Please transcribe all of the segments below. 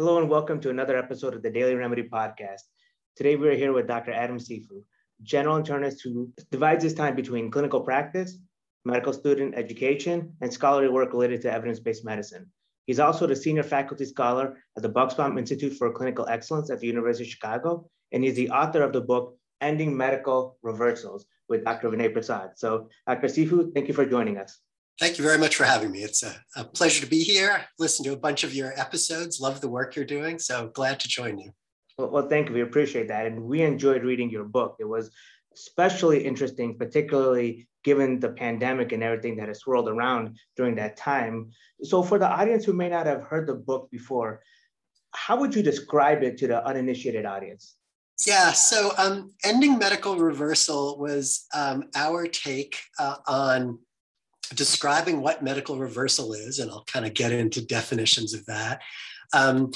Hello and welcome to another episode of the Daily Remedy Podcast. Today we are here with Dr. Adam Cifu, general internist who divides his time between clinical practice, medical student education, and scholarly work related to evidence-based medicine. He's also the senior faculty scholar at the Bucksbaum Institute for Clinical Excellence at the University of Chicago, and he's the author of the book Ending Medical Reversals with Dr. Vinay Prasad. So Dr. Cifu, thank you for joining us. Thank you very much for having me. It's a, a, pleasure to be here. Listen to a bunch of your episodes. Love the work you're doing. So glad to join you. Well, well, thank you. We appreciate that. And we enjoyed reading your book. It was especially interesting, particularly given the pandemic and everything that has swirled around during that time. So, for the audience who may not have heard the book before, how would you describe it to the uninitiated audience? Yeah, so um, Ending Medical Reversal was um, our take uh, on describing what medical reversal is, and I'll kind of get into definitions of that. Um,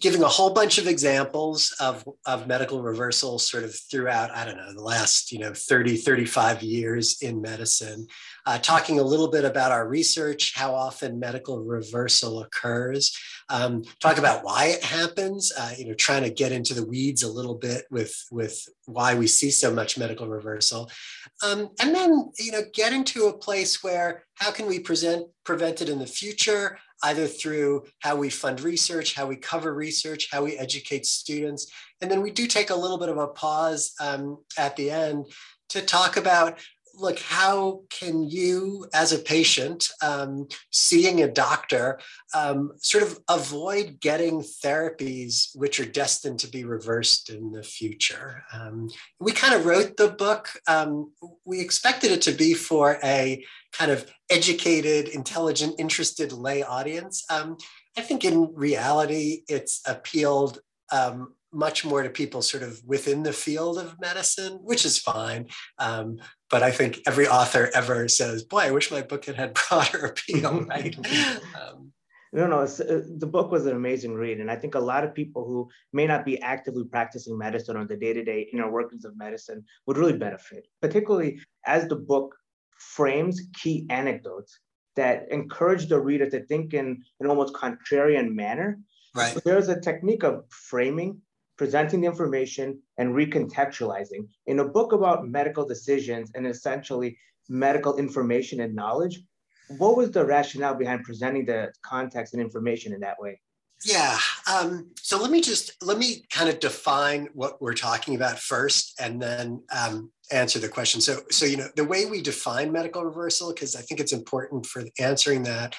giving a whole bunch of examples of, of medical reversal sort of throughout, I don't know, the last, you know, 30, 35 years in medicine, uh, talking a little bit about our research, how often medical reversal occurs, um, talk about why it happens, uh, you know, trying to get into the weeds a little bit with, with why we see so much medical reversal. Um, and then, you know, getting to a place where how can we present, prevent it in the future? Either through how we fund research, how we cover research, how we educate students. And then we do take a little bit of a pause um, at the end to talk about look, how can you, as a patient, um, seeing a doctor, um, sort of avoid getting therapies which are destined to be reversed in the future? Um, we kind of wrote the book. Um, we expected it to be for a kind of educated, intelligent, interested lay audience. Um, I think in reality, it's appealed um, much more to people sort of within the field of medicine, which is fine. Um, but I think every author ever says, "Boy, I wish my book had had broader appeal." Right? um, no, no. Uh, the book was an amazing read, and I think a lot of people who may not be actively practicing medicine or the day-to-day inner workings of medicine would really benefit, particularly as the book frames key anecdotes that encourage the reader to think in an almost contrarian manner. Right. So there's a technique of framing presenting the information, and recontextualizing. In a book about medical decisions and essentially medical information and knowledge, what was the rationale behind presenting the context and information in that way? Yeah. Um, so let me just let me kind of define what we're talking about first, and then um, answer the question. So, so you know, the way we define medical reversal, because I think it's important for answering that,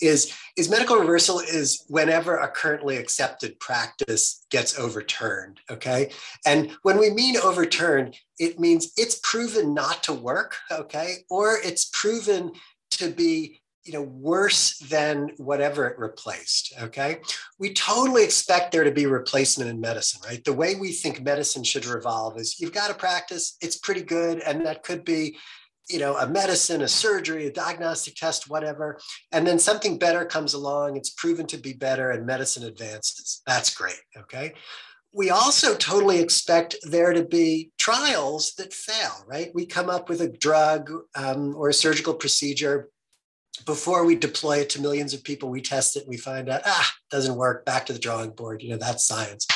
is is medical reversal is whenever a currently accepted practice gets overturned okay and when we mean overturned it means it's proven not to work okay or it's proven to be you know worse than whatever it replaced okay we totally expect there to be replacement in medicine right the way we think medicine should revolve is you've got a practice it's pretty good and that could be you know, a medicine, a surgery, a diagnostic test, whatever, and then something better comes along, it's proven to be better, and medicine advances. That's great. Okay. We also totally expect there to be trials that fail, right? We come up with a drug um, or a surgical procedure. Before we deploy it to millions of people, we test it, we find out, ah, doesn't work, back to the drawing board. You know, that's science.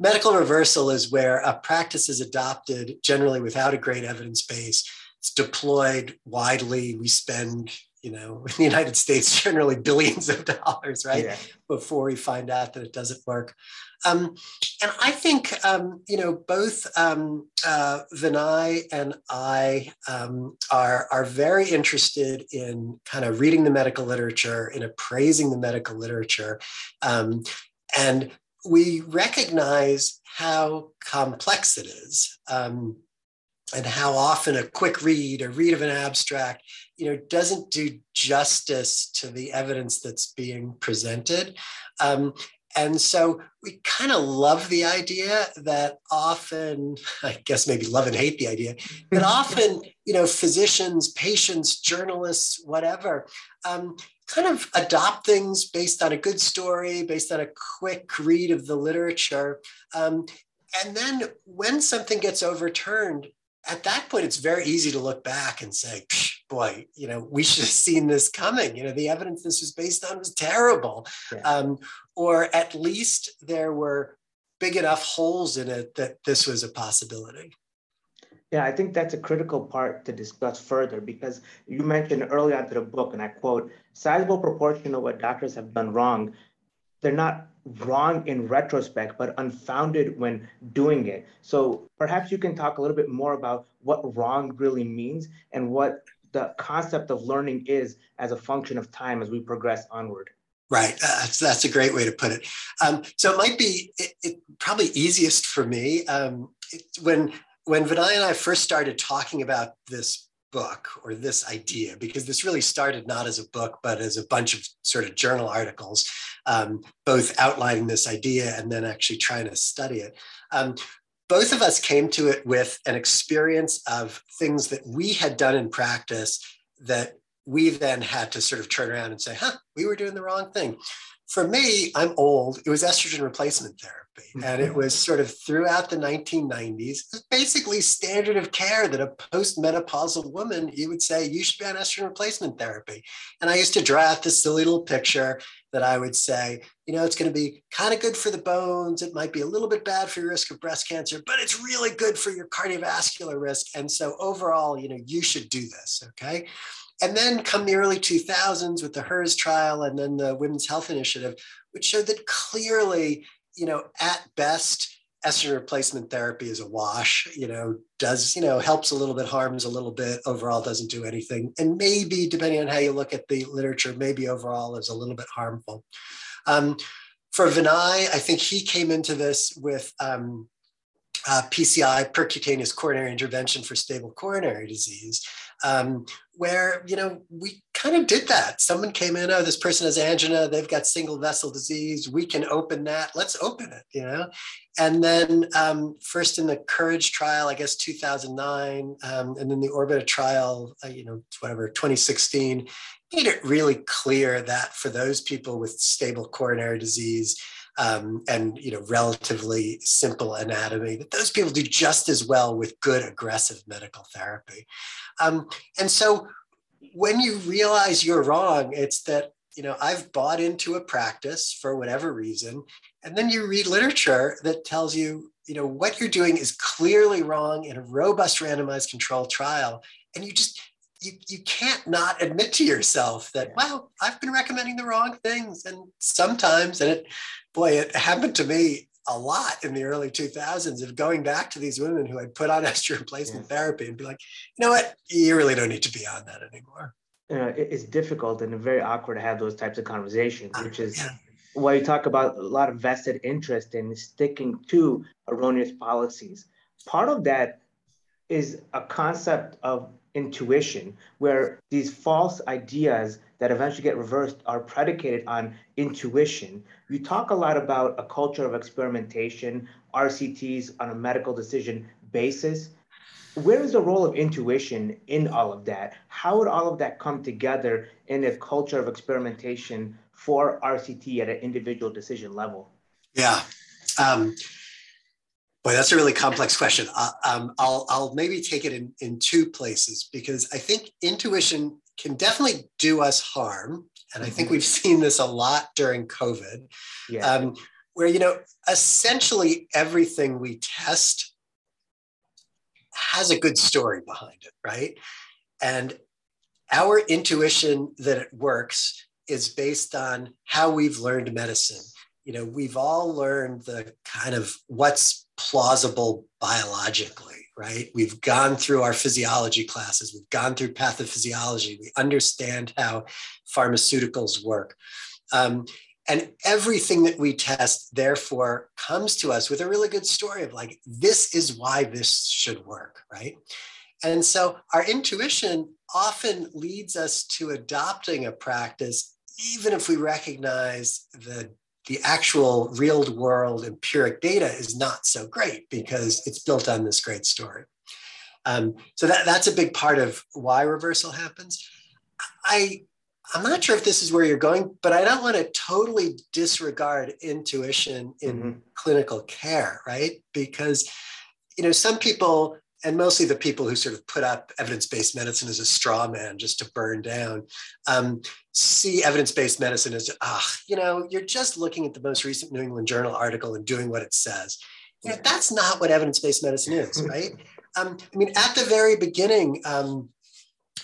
Medical reversal is where a practice is adopted generally without a great evidence base it's deployed widely. We spend, you know, in the United States, generally billions of dollars, right? Yeah. Before we find out that it doesn't work. Um, and I think, um, you know, both um, uh, Vinay and I um, are, are very interested in kind of reading the medical literature, in appraising the medical literature. Um, and we recognize how complex it is. Um, and how often a quick read, a read of an abstract, you know, doesn't do justice to the evidence that's being presented. Um, and so we kind of love the idea that often, I guess maybe love and hate the idea, but often, you know, physicians, patients, journalists, whatever, um, kind of adopt things based on a good story, based on a quick read of the literature. Um, and then when something gets overturned, at that point, it's very easy to look back and say, you know, we should have seen this coming. You know, the evidence this was based on was terrible. Yeah. Um, or at least there were big enough holes in it that this was a possibility. Yeah, I think that's a critical part to discuss further because you mentioned early on to the book, and I quote, sizable proportion of what doctors have done wrong, they're not wrong in retrospect, but unfounded when doing it. So perhaps you can talk a little bit more about what wrong really means and what the concept of learning is as a function of time as we progress onward. Right. Uh, that's, that's a great way to put it. Um, so it might be it, it probably easiest for me um, it, when when Vinay and I first started talking about this book or this idea, because this really started not as a book, but as a bunch of sort of journal articles, um, both outlining this idea and then actually trying to study it. Both of us came to it with an experience of things that we had done in practice that we then had to sort of turn around and say, huh, we were doing the wrong thing. For me, I'm old. It was estrogen replacement therapy. Mm-hmm. And it was sort of throughout the 1990s, basically standard of care that a postmenopausal woman, you would say, you should be on estrogen replacement therapy. And I used to draw out this silly little picture that I would say, you know, it's going to be kind of good for the bones. It might be a little bit bad for your risk of breast cancer, but it's really good for your cardiovascular risk. And so overall, you know, you should do this. Okay. And then come the early 2000s with the HERS trial and then the Women's Health Initiative, which showed that clearly, you know, at best, estrogen replacement therapy is a wash, you know, does, you know, helps a little bit, harms a little bit, overall doesn't do anything. And maybe, depending on how you look at the literature, maybe overall is a little bit harmful. Um, for Vinay, I think he came into this with um, uh, PCI, percutaneous coronary intervention for stable coronary disease, um, where you know we kind of did that. Someone came in, oh, this person has angina, they've got single vessel disease. We can open that. Let's open it, you know. And then um, first in the Courage trial, I guess 2009, um, and then the Orbita trial, uh, you know, whatever 2016, made it really clear that for those people with stable coronary disease um, and you know relatively simple anatomy that those people do just as well with good aggressive medical therapy um, and so when you realize you're wrong it's that you know i've bought into a practice for whatever reason and then you read literature that tells you you know what you're doing is clearly wrong in a robust randomized control trial and you just you, you can't not admit to yourself that yeah. well i've been recommending the wrong things and sometimes and it boy it happened to me a lot in the early 2000s of going back to these women who had put on estrogen replacement yeah. therapy and be like you know what you really don't need to be on that anymore you know it's difficult and very awkward to have those types of conversations uh, which is yeah. why you talk about a lot of vested interest in sticking to erroneous policies part of that is a concept of intuition, where these false ideas that eventually get reversed are predicated on intuition. You talk a lot about a culture of experimentation, RCTs on a medical decision basis. Where is the role of intuition in all of that? How would all of that come together in a culture of experimentation for RCT at an individual decision level? Yeah. Um, Boy, that's a really complex question. Uh, um, I'll, I'll maybe take it in, in two places because I think intuition can definitely do us harm. And I think mm-hmm. we've seen this a lot during COVID, yeah. um, where, you know, essentially everything we test has a good story behind it, right? And our intuition that it works is based on how we've learned medicine. You know, we've all learned the kind of what's plausible biologically, right? We've gone through our physiology classes, we've gone through pathophysiology, we understand how pharmaceuticals work. Um, and everything that we test, therefore, comes to us with a really good story of like, this is why this should work, right? And so our intuition often leads us to adopting a practice, even if we recognize the the actual real world empiric data is not so great because it's built on this great story. Um, so that, that's a big part of why reversal happens. I, I'm not sure if this is where you're going, but I don't want to totally disregard intuition in mm-hmm. clinical care, right? Because, you know, some people and mostly the people who sort of put up evidence-based medicine as a straw man just to burn down, um, see evidence-based medicine as, ah, you know, you're just looking at the most recent New England Journal article and doing what it says. You know, that's not what evidence-based medicine is, right? um, I mean, at the very beginning, um,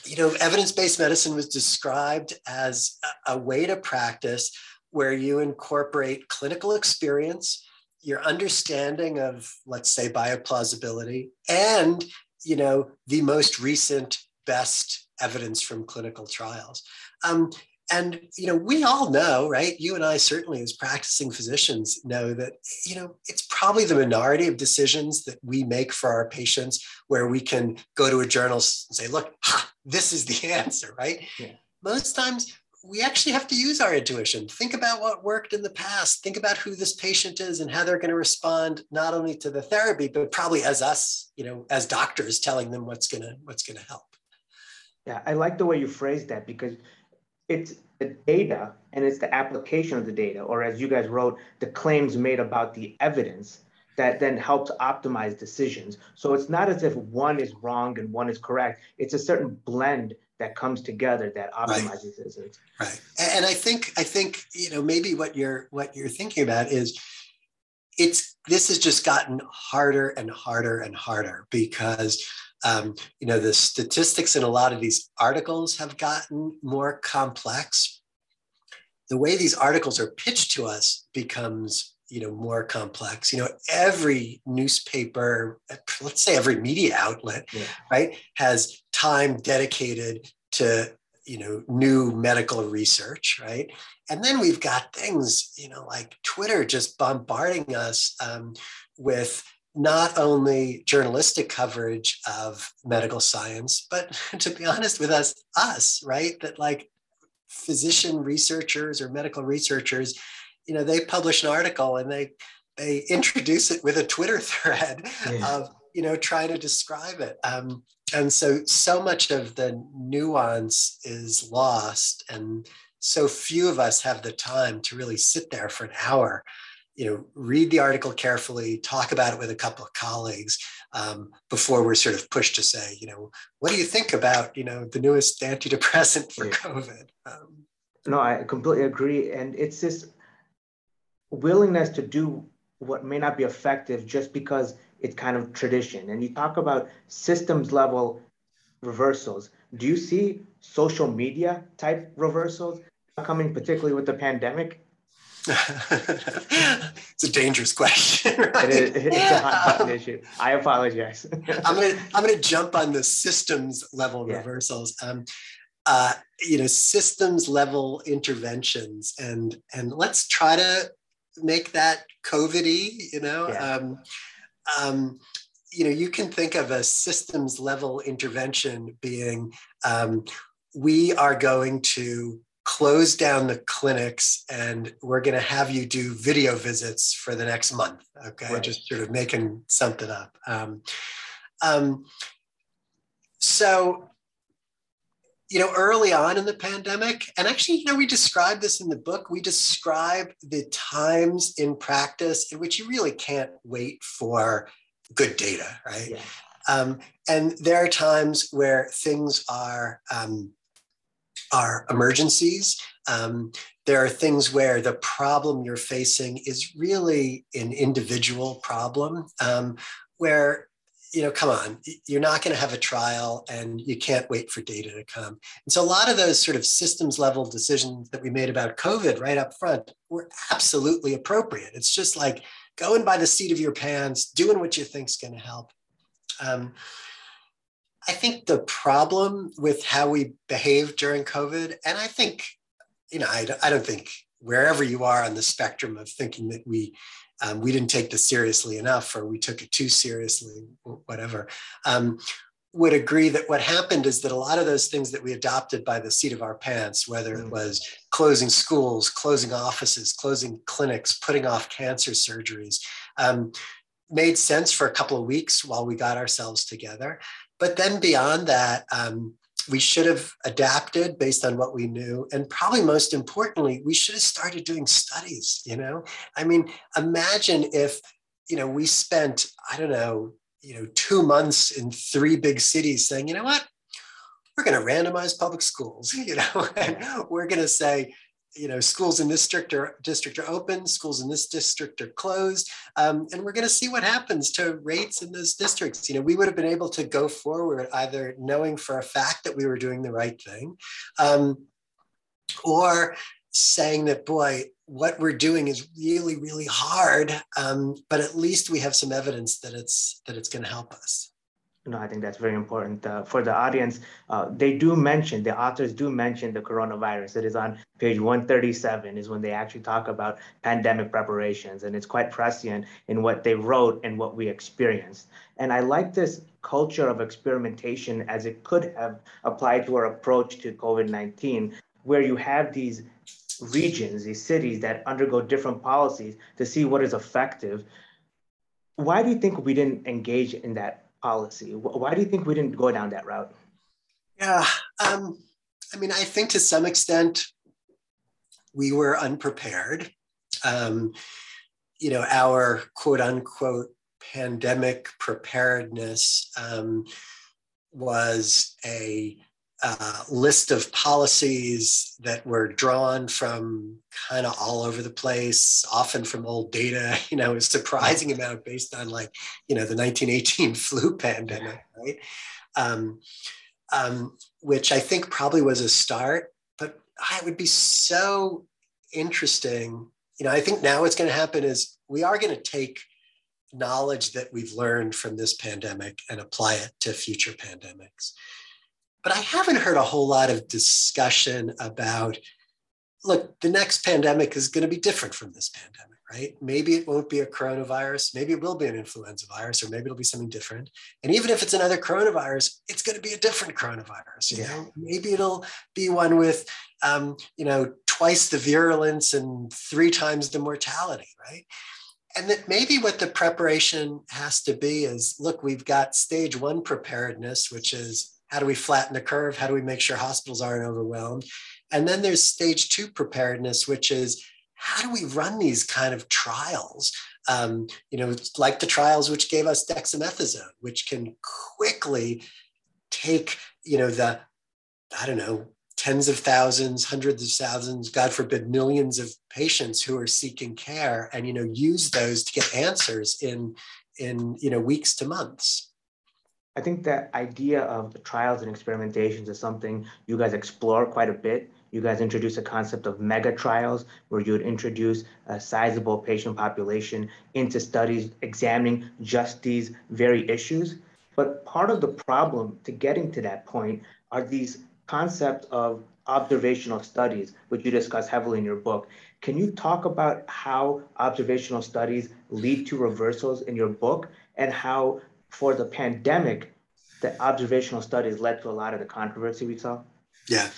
you know, evidence-based medicine was described as a, a way to practice where you incorporate clinical experience, your understanding of, let's say, bioplausibility, and you know the most recent best evidence from clinical trials. Um, and you know we all know right you and i certainly as practicing physicians know that you know it's probably the minority of decisions that we make for our patients where we can go to a journal and say look ha, this is the answer right yeah. most times we actually have to use our intuition. Think about what worked in the past. Think about who this patient is and how they're going to respond not only to the therapy, but probably as us, you know, as doctors telling them what's to what's going to help. Yeah, I like the way you phrased that because it's the data and it's the application of the data, or as you guys wrote, the claims made about the evidence that then helps optimize decisions. So it's not as if one is wrong and one is correct. It's a certain blend that comes together that optimizes right. it. Right. And I think I think you know maybe what you're what you're thinking about is it's this has just gotten harder and harder and harder because um, you know the statistics in a lot of these articles have gotten more complex. The way these articles are pitched to us becomes you know more complex you know every newspaper let's say every media outlet yeah. right has time dedicated to you know new medical research right and then we've got things you know like twitter just bombarding us um, with not only journalistic coverage of medical science but to be honest with us us right that like physician researchers or medical researchers you know they publish an article and they they introduce it with a twitter thread yeah. of you know try to describe it um, and so so much of the nuance is lost and so few of us have the time to really sit there for an hour you know read the article carefully talk about it with a couple of colleagues um, before we're sort of pushed to say you know what do you think about you know the newest antidepressant for yeah. covid um, no i completely agree and it's this willingness to do what may not be effective just because it's kind of tradition. And you talk about systems level reversals. Do you see social media type reversals coming, particularly with the pandemic? it's a dangerous question. Right? It is, it's a hot button issue. I apologize. I'm gonna I'm gonna jump on the systems level yeah. reversals. Um, uh, you know, systems level interventions, and and let's try to make that COVID-y, you know. Yeah. Um, um, you know, you can think of a systems level intervention being um, we are going to close down the clinics and we're going to have you do video visits for the next month. Okay, right. just sort of making something up. Um, um, so you know, early on in the pandemic, and actually, you know, we describe this in the book. We describe the times in practice in which you really can't wait for good data, right? Yeah. Um, and there are times where things are um, are emergencies. Um, there are things where the problem you're facing is really an individual problem, um, where you know, come on, you're not going to have a trial and you can't wait for data to come. And so a lot of those sort of systems level decisions that we made about COVID right up front were absolutely appropriate. It's just like going by the seat of your pants, doing what you think is going to help. Um, I think the problem with how we behaved during COVID, and I think, you know, I, I don't think wherever you are on the spectrum of thinking that we um, we didn't take this seriously enough or we took it too seriously, whatever, um, would agree that what happened is that a lot of those things that we adopted by the seat of our pants, whether it mm. was closing schools, closing offices, closing clinics, putting off cancer surgeries, um, made sense for a couple of weeks while we got ourselves together. But then beyond that, um, we should have adapted based on what we knew. And probably most importantly we should have started doing studies you know? I mean imagine if you know we spent i don't know you know, two months in three big cities saying, you know what, we're going to randomize public schools, you know, and we're going to say, you know, schools in this district are, district are open, schools in this district are closed, um, and we're going to see what happens to rates in those districts. You know, we would have been able to go forward either knowing for a fact that we were doing the right thing, um, or saying that, boy, what we're doing is really, really hard, um, but at least we have some evidence that it's that it's going to help us. No, I think that's very important uh, for the audience. Uh, they do mention, the authors do mention the coronavirus. It is on page 137 is when they actually talk about pandemic preparations. And it's quite prescient in what they wrote and what we experienced. And I like this culture of experimentation as it could have applied to our approach to COVID-19, where you have these regions, these cities that undergo different policies to see what is effective. Why do you think we didn't engage in that policy? Why do you think we didn't go down that route? Yeah, um, I mean, I think to some extent we were unprepared. Um, you know, our quote unquote pandemic preparedness um, was a uh, list of policies that were drawn from kind of all over the place, often from old data, you know, a surprising amount based on like, you know, the 1918 flu pandemic, right? Um, um, which I think probably was a start, but it would be so interesting. You know, I think now what's going to happen is we are going to take knowledge that we've learned from this pandemic and apply it to future pandemics. But I haven't heard a whole lot of discussion about look, the next pandemic is going to be different from this pandemic, right? Maybe it won't be a coronavirus, maybe it will be an influenza virus, or maybe it'll be something different. And even if it's another coronavirus, it's going to be a different coronavirus. You yeah. know, maybe it'll be one with, um, you know, twice the virulence and three times the mortality, right? And that maybe what the preparation has to be is look, we've got stage one preparedness, which is how do we flatten the curve? How do we make sure hospitals aren't overwhelmed? And then there's stage two preparedness, which is how do we run these kind of trials? Um, you know, like the trials which gave us dexamethasone, which can quickly take, you know, the, I don't know, tens of thousands, hundreds of thousands, God forbid, millions of patients who are seeking care and, you know, use those to get answers in, in, you know, weeks to months. I think that idea of trials and experimentations is something you guys explore quite a bit. You guys introduce a concept of mega trials where you would introduce a sizable patient population into studies examining just these very issues. But part of the problem to getting to that point are these concepts of observational studies, which you discuss heavily in your book. Can you talk about how observational studies lead to reversals in your book and how for the pandemic, the observational studies led to a lot of the controversy we saw? Yeah.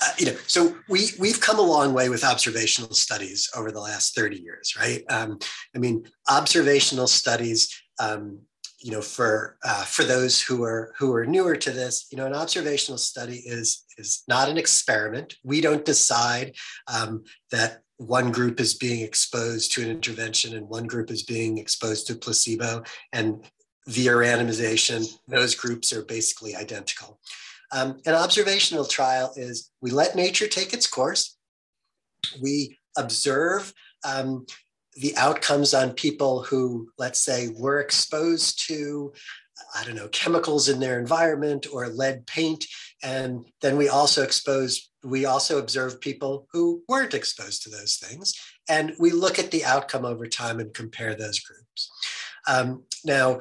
Uh, you know, so we we've come a long way with observational studies over the last 30 years, right? Um, I mean, observational studies, um, you know, for uh, for those who are who are newer to this, you know, an observational study is is not an experiment. We don't decide um, that one group is being exposed to an intervention and one group is being exposed to placebo and via randomization, those groups are basically identical. Um, an observational trial is we let nature take its course, we observe um, the outcomes on people who, let's say, were exposed to, I don't know, chemicals in their environment or lead paint. And then we also expose, we also observe people who weren't exposed to those things. And we look at the outcome over time and compare those groups. Um, now,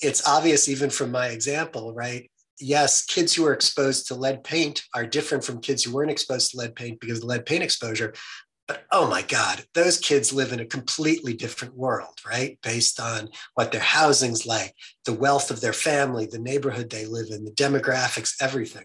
it's obvious even from my example, right? Yes, kids who are exposed to lead paint are different from kids who weren't exposed to lead paint because of lead paint exposure. But oh my God, those kids live in a completely different world, right? Based on what their housing's like, the wealth of their family, the neighborhood they live in, the demographics, everything.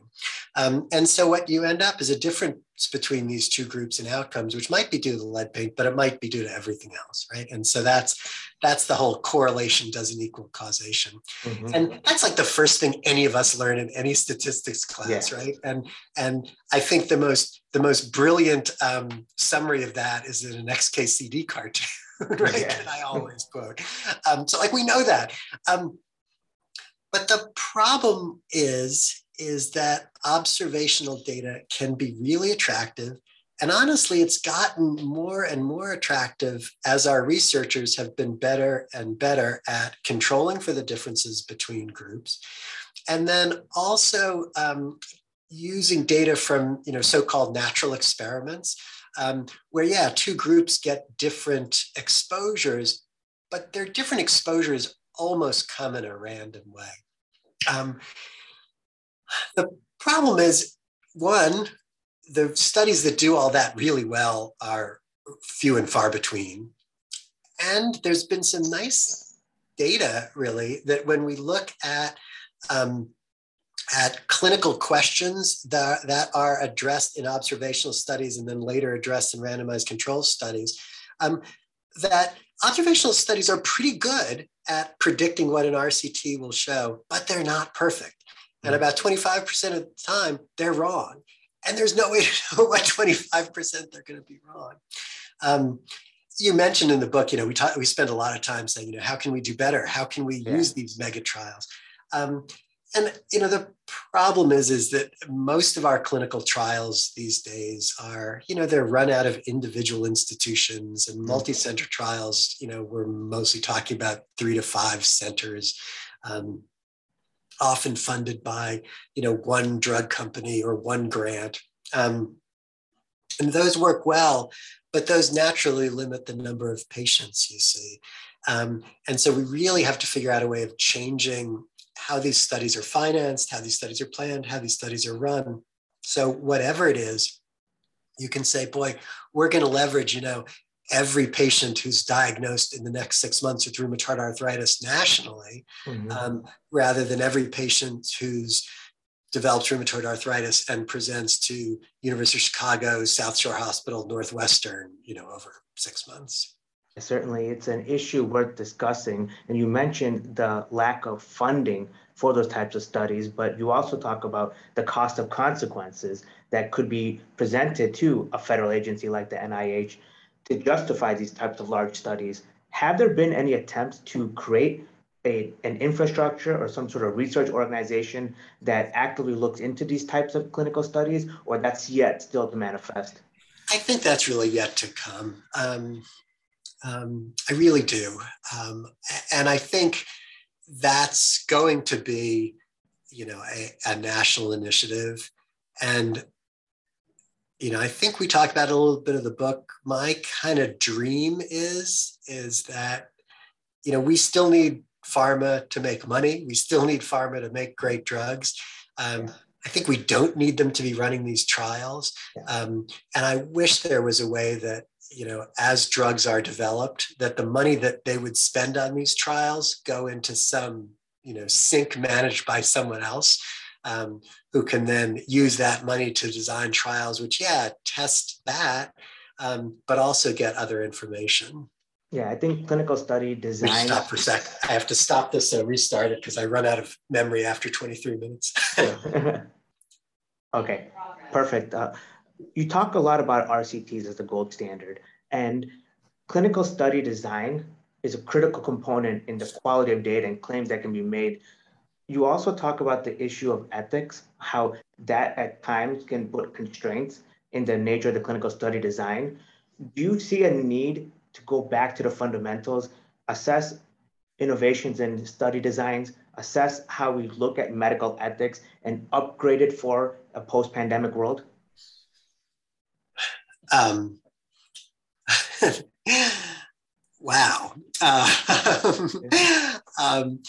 Um, and so what you end up is a difference between these two groups and outcomes, which might be due to the lead paint, but it might be due to everything else, right? And so that's that's the whole correlation doesn't equal causation. Mm-hmm. And that's like the first thing any of us learn in any statistics class, yeah. right? And and I think the most the most brilliant um, summary of that is in an XKCD cartoon, right? Yeah. That I always quote. Um, so like we know that. Um, but the problem is, is that observational data can be really attractive. And honestly, it's gotten more and more attractive as our researchers have been better and better at controlling for the differences between groups. And then also um, using data from you know, so-called natural experiments, um, where yeah, two groups get different exposures, but their different exposures almost come in a random way. Um, the problem is, one, the studies that do all that really well are few and far between. And there's been some nice data, really, that when we look at um, at clinical questions that, that are addressed in observational studies and then later addressed in randomized control studies, um, that observational studies are pretty good at predicting what an RCT will show, but they're not perfect. And hmm. about 25% of the time, they're wrong. And there's no way to know what 25% they're going to be wrong. Um, you mentioned in the book, you know, we talk, we spend a lot of time saying, you know, how can we do better? How can we yeah. use these mega trials? Um, and you know the problem is is that most of our clinical trials these days are you know they're run out of individual institutions and mm. multi-center trials you know we're mostly talking about three to five centers um, often funded by you know one drug company or one grant um, and those work well but those naturally limit the number of patients you see um, and so we really have to figure out a way of changing how these studies are financed, how these studies are planned, how these studies are run. So whatever it is, you can say, boy, we're going to leverage, you know, every patient who's diagnosed in the next six months with rheumatoid arthritis nationally, mm-hmm. um, rather than every patient who's developed rheumatoid arthritis and presents to University of Chicago, South Shore Hospital, Northwestern, you know, over six months. Certainly, it's an issue worth discussing. And you mentioned the lack of funding for those types of studies, but you also talk about the cost of consequences that could be presented to a federal agency like the NIH to justify these types of large studies. Have there been any attempts to create a, an infrastructure or some sort of research organization that actively looks into these types of clinical studies, or that's yet still to manifest? I think that's really yet to come. Um, um, I really do. Um, and I think that's going to be, you know, a, a, national initiative. And, you know, I think we talked about a little bit of the book. My kind of dream is, is that, you know, we still need pharma to make money. We still need pharma to make great drugs. Um, I think we don't need them to be running these trials. Um, and I wish there was a way that you know, as drugs are developed, that the money that they would spend on these trials go into some, you know, sink managed by someone else um, who can then use that money to design trials, which, yeah, test that, um, but also get other information. Yeah, I think clinical study design. Stop for a sec. I have to stop this and restart it because I run out of memory after 23 minutes. okay, perfect. Uh, you talk a lot about RCTs as the gold standard, and clinical study design is a critical component in the quality of data and claims that can be made. You also talk about the issue of ethics, how that at times can put constraints in the nature of the clinical study design. Do you see a need to go back to the fundamentals, assess innovations in study designs, assess how we look at medical ethics, and upgrade it for a post pandemic world? Um, wow. Uh, um,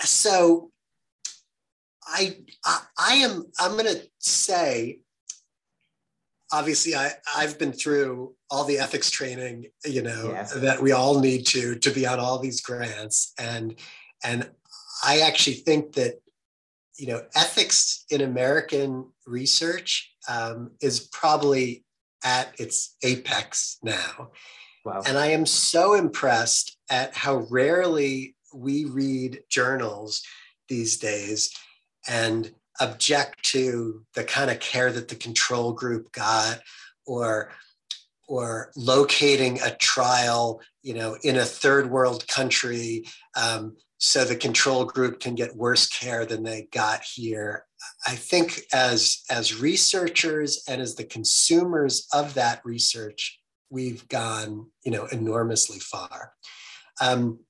so I, I, I am, I'm going to say, obviously I, I've been through all the ethics training, you know, yes. that we all need to, to be on all these grants. And, and I actually think that, you know, ethics in American research um, is probably at its apex now. Wow. And I am so impressed at how rarely we read journals these days and object to the kind of care that the control group got or or locating a trial, you know, in a third world country, um, so the control group can get worse care than they got here. I think as as researchers and as the consumers of that research, we've gone, you know, enormously far. Um,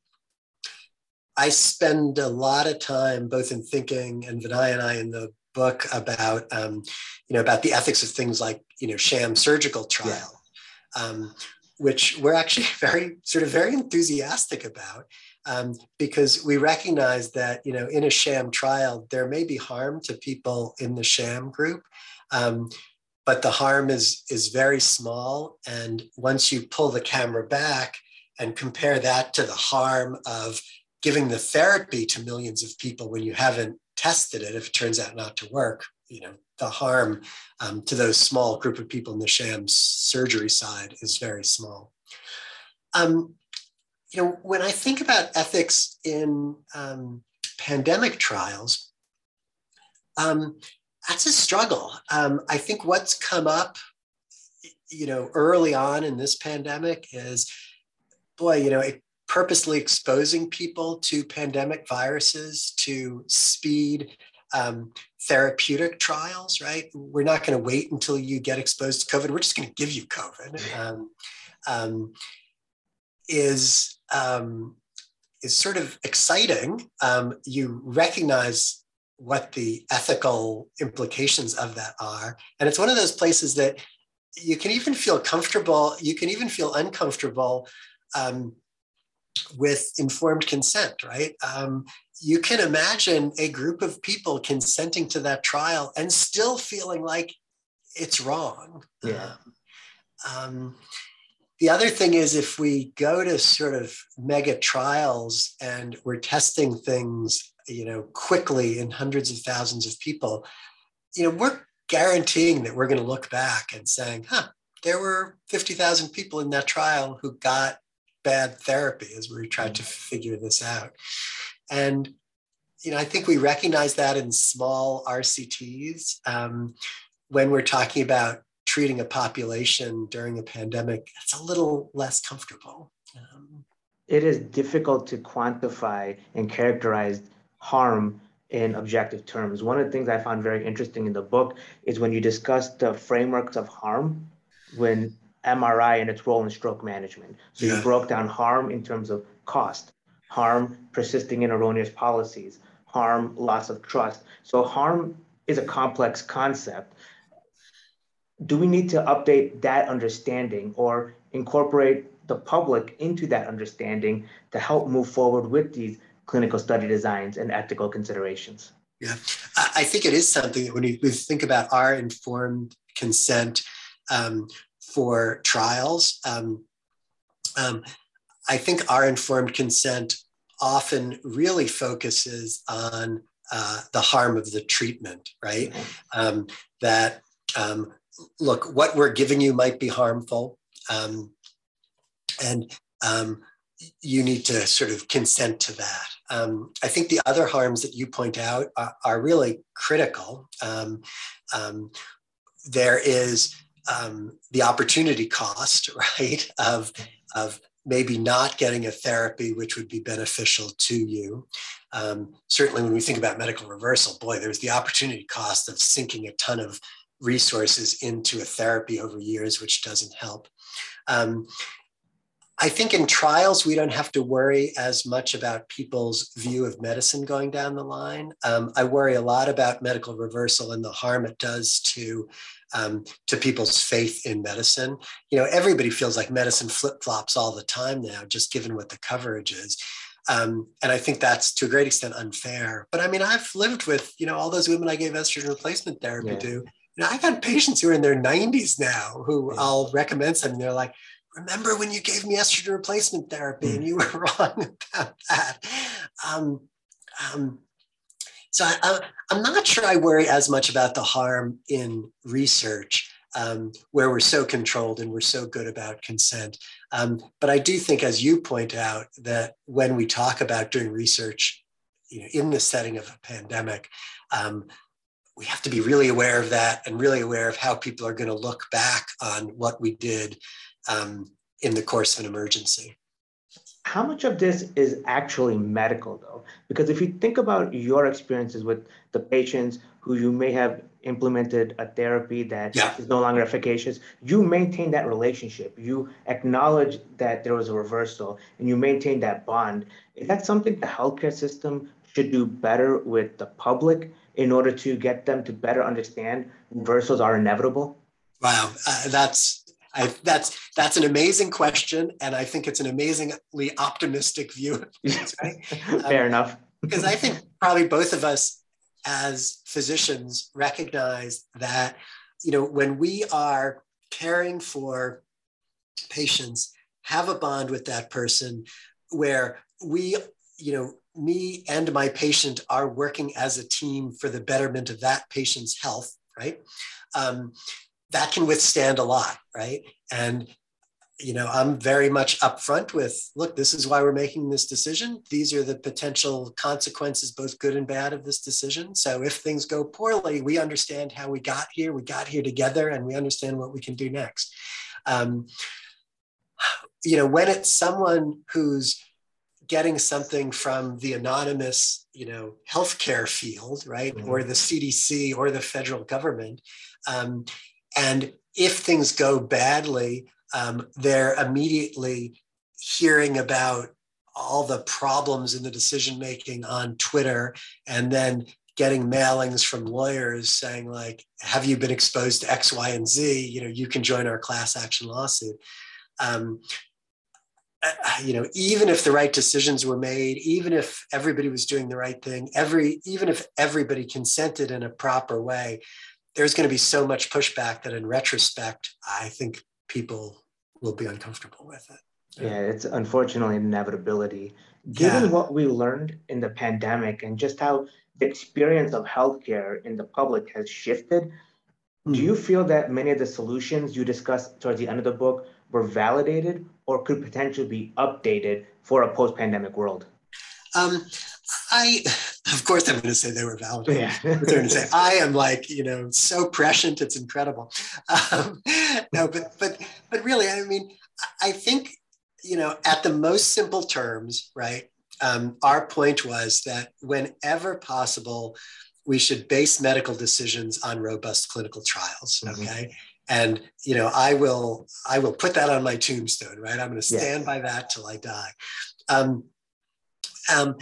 I spend a lot of time both in thinking and Vinay and I in the book about um, you know about the ethics of things like you know sham surgical trial, yeah. um, which we're actually very sort of very enthusiastic about um, because we recognize that you know in a sham trial there may be harm to people in the sham group. Um, but the harm is is very small and once you pull the camera back and compare that to the harm of giving the therapy to millions of people when you haven't tested it, if it turns out not to work, you know, the harm um, to those small group of people in the sham surgery side is very small. Um, you know, when I think about ethics in um, pandemic trials, um, that's a struggle. Um, I think what's come up, you know, early on in this pandemic is, boy, you know, it purposely exposing people to pandemic viruses to speed um, therapeutic trials, right? We're not going to wait until you get exposed to COVID. We're just going to give you COVID. Um, um, is um, is sort of exciting. Um, you recognize what the ethical implications of that are, and it's one of those places that you can even feel comfortable. You can even feel uncomfortable um, with informed consent, right? Um, you can imagine a group of people consenting to that trial and still feeling like it's wrong. Yeah. Um, the other thing is if we go to sort of mega trials and we're testing things, you know, quickly in hundreds of thousands of people, you know, we're guaranteeing that we're going to look back and saying, huh, there were 50,000 people in that trial who got bad therapy as we tried to figure this out. And you know, I think we recognize that in small RCTs um, when we're talking about treating a population during a pandemic. It's a little less comfortable. Um, it is difficult to quantify and characterize harm in objective terms. One of the things I found very interesting in the book is when you discuss the frameworks of harm, when MRI and its role in stroke management. So yeah. you broke down harm in terms of cost, harm persisting in erroneous policies, harm loss of trust. So harm is a complex concept. Do we need to update that understanding or incorporate the public into that understanding to help move forward with these clinical study designs and ethical considerations? Yeah, I think it is something that when we think about our informed consent, um, for trials. Um, um, I think our informed consent often really focuses on uh, the harm of the treatment, right? Mm-hmm. Um, that, um, look, what we're giving you might be harmful. Um, and um, you need to sort of consent to that. Um, I think the other harms that you point out are, are really critical. Um, um, there is um, the opportunity cost, right, of, of maybe not getting a therapy which would be beneficial to you. Um, certainly, when we think about medical reversal, boy, there's the opportunity cost of sinking a ton of resources into a therapy over years, which doesn't help. Um, I think in trials, we don't have to worry as much about people's view of medicine going down the line. Um, I worry a lot about medical reversal and the harm it does to um, to people's faith in medicine. You know, everybody feels like medicine flip flops all the time now, just given what the coverage is. Um, and I think that's to a great extent unfair. But I mean, I've lived with, you know, all those women I gave estrogen replacement therapy yeah. to. You know, I got patients who are in their 90s now who yeah. I'll recommend something. They're like, remember when you gave me estrogen replacement therapy mm. and you were wrong about that. Um, um, so I, am not sure I worry as much about the harm in research um, where we're so controlled and we're so good about consent. Um, but I do think, as you point out, that when we talk about doing research you know, in the setting of a pandemic, um, we have to be really aware of that and really aware of how people are going to look back on what we did um, in the course of an emergency. How much of this is actually medical, though? Because if you think about your experiences with the patients who you may have implemented a therapy that yeah. is no longer efficacious, you maintain that relationship. You acknowledge that there was a reversal and you maintain that bond. Is that something the healthcare system should do better with the public in order to get them to better understand reversals are inevitable? Wow, uh, that's I, that's that's an amazing question, and I think it's an amazingly optimistic view. right? Fair um, enough. because I think probably both of us, as physicians, recognize that you know when we are caring for patients, have a bond with that person, where we, you know, me and my patient are working as a team for the betterment of that patient's health, right? Um, that can withstand a lot, right? And you know, I'm very much upfront with, look, this is why we're making this decision. These are the potential consequences, both good and bad, of this decision. So if things go poorly, we understand how we got here. We got here together, and we understand what we can do next. Um, you know, when it's someone who's getting something from the anonymous, you know, healthcare field, right, mm-hmm. or the CDC or the federal government, um, and if things go badly, um, they're immediately hearing about all the problems in the decision making on Twitter and then getting mailings from lawyers saying like have you been exposed to x y and z you know you can join our class action lawsuit um, you know even if the right decisions were made even if everybody was doing the right thing every even if everybody consented in a proper way there's going to be so much pushback that in retrospect, I think people will be uncomfortable with it. Yeah, it's unfortunately an inevitability. Given yeah. what we learned in the pandemic and just how the experience of healthcare in the public has shifted, mm. do you hmm. feel that many of the solutions you discussed towards the end of the book were validated or could potentially be updated for a post pandemic world? Um, I, of course, I'm going to say they were valid. Yeah. Going to say I am like you know so prescient, it's incredible. Um, no, but but but really, I mean, I think you know at the most simple terms, right? Um, our point was that whenever possible, we should base medical decisions on robust clinical trials. Mm-hmm. Okay. Mm-hmm. And you know, I will I will put that on my tombstone, right? I'm going to stand yeah. by that till I die. Um, um,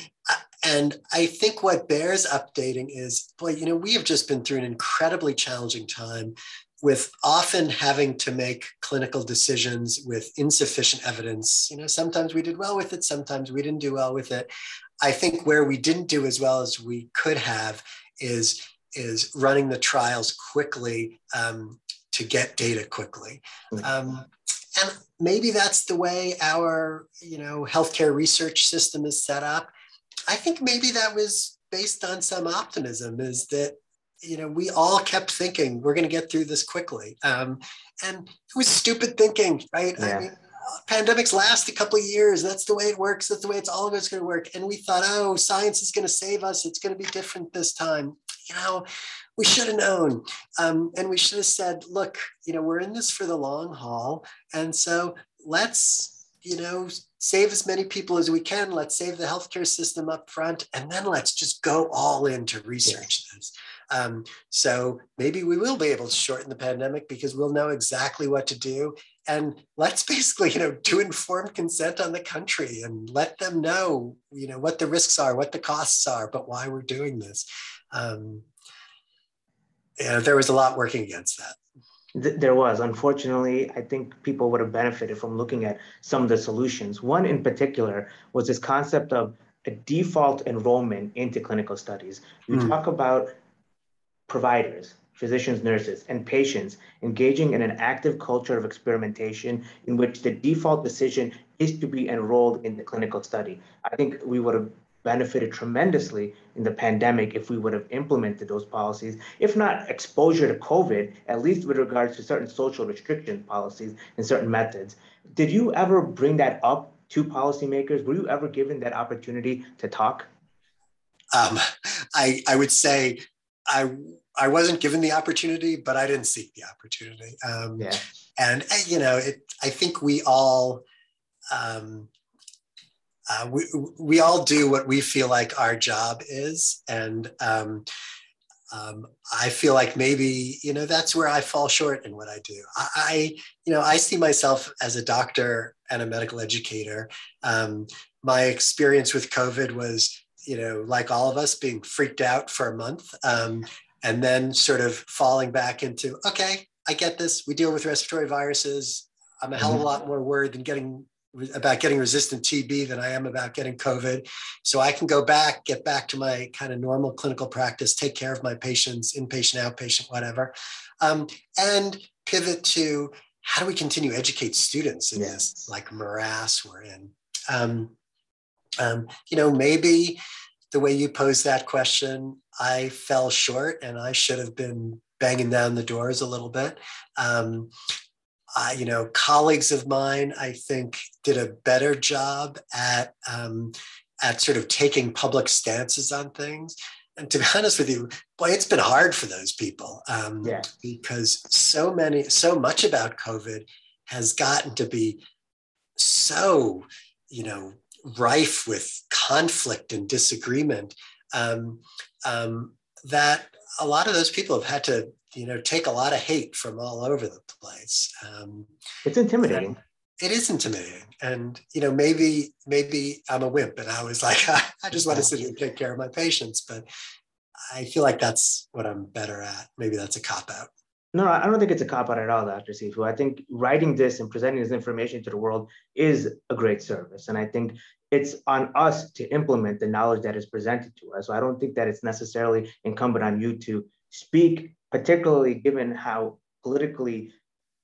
and I think what bears updating is, boy, you know, we have just been through an incredibly challenging time with often having to make clinical decisions with insufficient evidence. You know, sometimes we did well with it, sometimes we didn't do well with it. I think where we didn't do as well as we could have is is running the trials quickly um, to get data quickly. Mm. Um, and maybe that's the way our you know healthcare research system is set up. I think maybe that was based on some optimism is that you know we all kept thinking we're going to get through this quickly. Um, and it was stupid thinking right? Yeah. i mean pandemics last a couple of years. That's the way it works. That's the way it's all of it's going to work. And we thought oh science is going to save us. It's going to be different this time. You know we should have known um, and we should have said look you know we're in this for the long haul and so let's you know save as many people as we can. Let's save the healthcare system up front, and then let's just go all in to research this. Um, so maybe we will be able to shorten the pandemic because we'll know exactly what to do. And let's basically, you know, do informed consent on the country and let them know, you know, what the risks are, what the costs are, but why we're doing this. Um, yeah, there was a lot working against that. There was. Unfortunately, I think people would have benefited from looking at some of the solutions. One in particular was this concept of a default enrollment into clinical studies. We mm. talk about providers, physicians, nurses, and patients engaging in an active culture of experimentation in which the default decision is to be enrolled in the clinical study. I think we would have benefited tremendously in the pandemic if we would have implemented those policies, if not exposure to COVID, at least with regards to certain social restriction policies and certain methods. Did you ever bring that up to policymakers? Were you ever given that opportunity to talk? Um, I, I would say I I wasn't given the opportunity, but I didn't seek the opportunity. Um, yeah. And uh, you know, it, I think we all um, uh, we we all do what we feel like our job is, and um, um, I feel like maybe you know that's where I fall short in what I do. I, I you know I see myself as a doctor and a medical educator. Um, my experience with COVID was you know like all of us being freaked out for a month, um, and then sort of falling back into okay, I get this. We deal with respiratory viruses. I'm a hell of a mm-hmm. lot more worried than getting about getting resistant TB than I am about getting COVID. So I can go back, get back to my kind of normal clinical practice, take care of my patients, inpatient, outpatient, whatever, um, and pivot to how do we continue educate students in yes. this like morass we're in. Um, um, you know, maybe the way you posed that question, I fell short and I should have been banging down the doors a little bit. Um, uh, you know, colleagues of mine, I think, did a better job at um, at sort of taking public stances on things. And to be honest with you, boy, it's been hard for those people um, yeah. because so many, so much about COVID has gotten to be so, you know, rife with conflict and disagreement um, um, that a lot of those people have had to you know take a lot of hate from all over the place um, it's intimidating it is intimidating and you know maybe maybe i'm a wimp and i was like i just want to sit here and take care of my patients but i feel like that's what i'm better at maybe that's a cop out no, I don't think it's a cop out at all, Dr. Cifu. I think writing this and presenting this information to the world is a great service. And I think it's on us to implement the knowledge that is presented to us. So I don't think that it's necessarily incumbent on you to speak particularly given how politically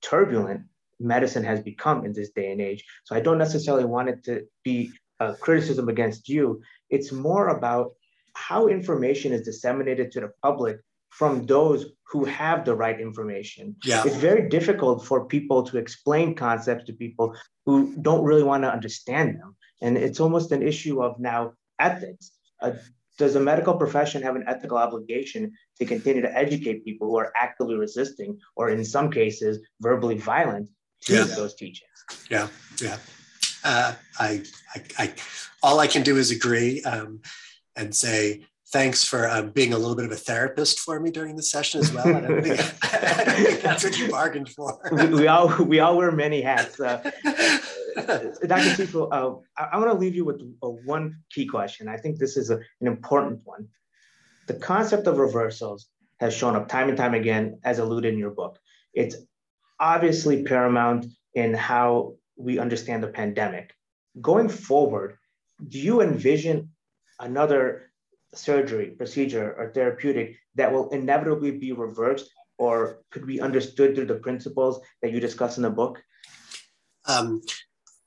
turbulent medicine has become in this day and age. So I don't necessarily want it to be a criticism against you. It's more about how information is disseminated to the public from those who have the right information. Yeah. It's very difficult for people to explain concepts to people who don't really want to understand them. And it's almost an issue of now ethics. Uh, does the medical profession have an ethical obligation to continue to educate people who are actively resisting or in some cases verbally violent to yeah. those teachings yeah yeah uh, I, I, I, all i can do is agree um, and say thanks for um, being a little bit of a therapist for me during the session as well. I don't think, I don't think that's what you bargained for. we, we, all we all wear many hats. Uh, Dr. Cifu, uh, I, I want to leave you with one key question. I think this is a, an important one. The concept of reversals has shown up time and time again, as alluded in your book. It's obviously paramount in how we understand the pandemic. Going forward, do you envision another surgery, procedure, or therapeutic that will inevitably be reversed or could be understood through the principles that you discuss in the book? Um,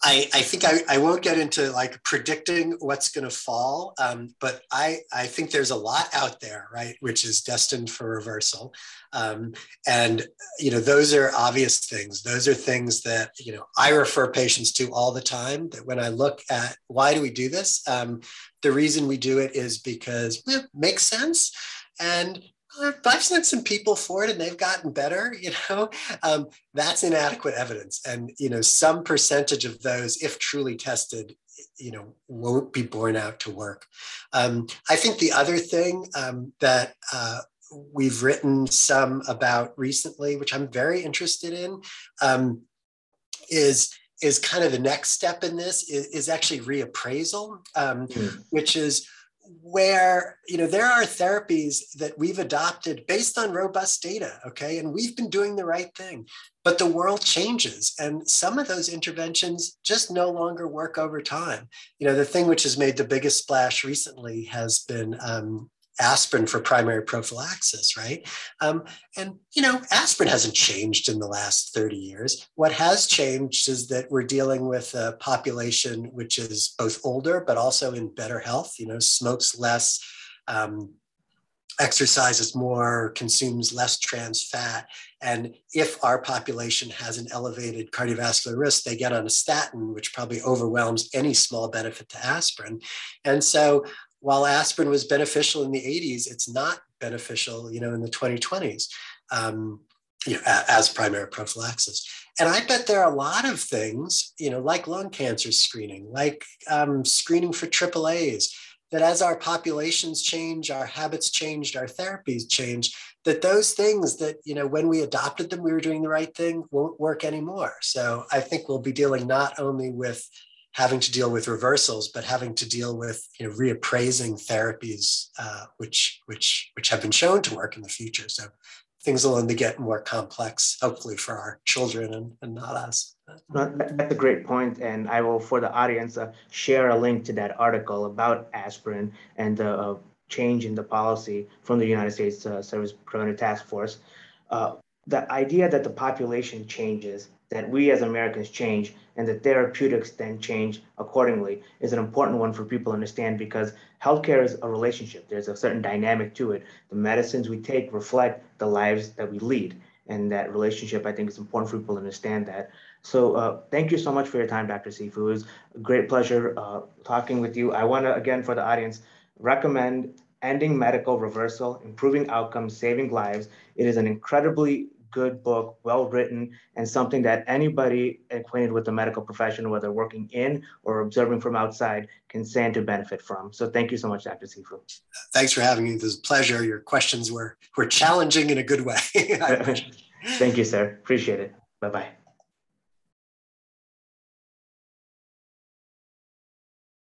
I, I, think I, I, won't get into like predicting what's going to fall, um, but I, I think there's a lot out there, right, which is destined for reversal. Um, and, you know, those are obvious things. Those are things that, you know, I refer patients to all the time that when I look at why do we do this, um, the reason we do it is because it makes sense. And I've sent some people for it and they've gotten better, you know, um, that's inadequate evidence. And, you know, some percentage of those, if truly tested, you know, won't be borne out to work. Um, I think the other thing um, that uh, we've written some about recently, which I'm very interested in, um, is is kind of the next step in this is, is actually reappraisal, um, mm. which is where you know there are therapies that we've adopted based on robust data okay? And we've been doing the right thing but the world changes and some of those interventions just no longer work over time. You know the thing which has made the biggest splash recently has been um, aspirin for primary prophylaxis, right? Um, and you know, aspirin hasn't changed in the last 30 years. What has changed is that we're dealing with a population which is both older but also in better health. You know, smokes less. Um, exercises more, consumes less trans fat. And if our population has an elevated cardiovascular risk, they get on a statin, which probably overwhelms any small benefit to aspirin. And so while aspirin was beneficial in the 80s, it's not beneficial, you know, in the 2020s, um, you know, as primary prophylaxis. And I bet there are a lot of things, you know, like lung cancer screening, like um, screening for AAAs, that as our populations change, our habits changed, our therapies change, that those things that, you know, when we adopted them, we were doing the right thing won't work anymore. So I think we'll be dealing not only with having to deal with reversals, but having to deal with you know, reappraising therapies, uh, which which which have been shown to work in the future. So things will only get more complex, hopefully, for our children and, and not us. That's a great point, and I will, for the audience, uh, share a link to that article about aspirin and the uh, change in the policy from the United States uh, Service Preventive Task Force. Uh, the idea that the population changes that we as Americans change and the therapeutics then change accordingly is an important one for people to understand because healthcare is a relationship. There's a certain dynamic to it. The medicines we take reflect the lives that we lead. And that relationship, I think, is important for people to understand that. So, uh, thank you so much for your time, Dr. Cifu. It was a great pleasure uh, talking with you. I want to, again, for the audience, recommend Ending Medical Reversal, Improving Outcomes, Saving Lives. It is an incredibly good book, well written, and something that anybody acquainted with the medical profession, whether working in or observing from outside, can stand to benefit from. So thank you so much, Dr. Cifu. Thanks for having me. It was a pleasure. Your questions were, were challenging in a good way. thank you, sir. Appreciate it. Bye-bye.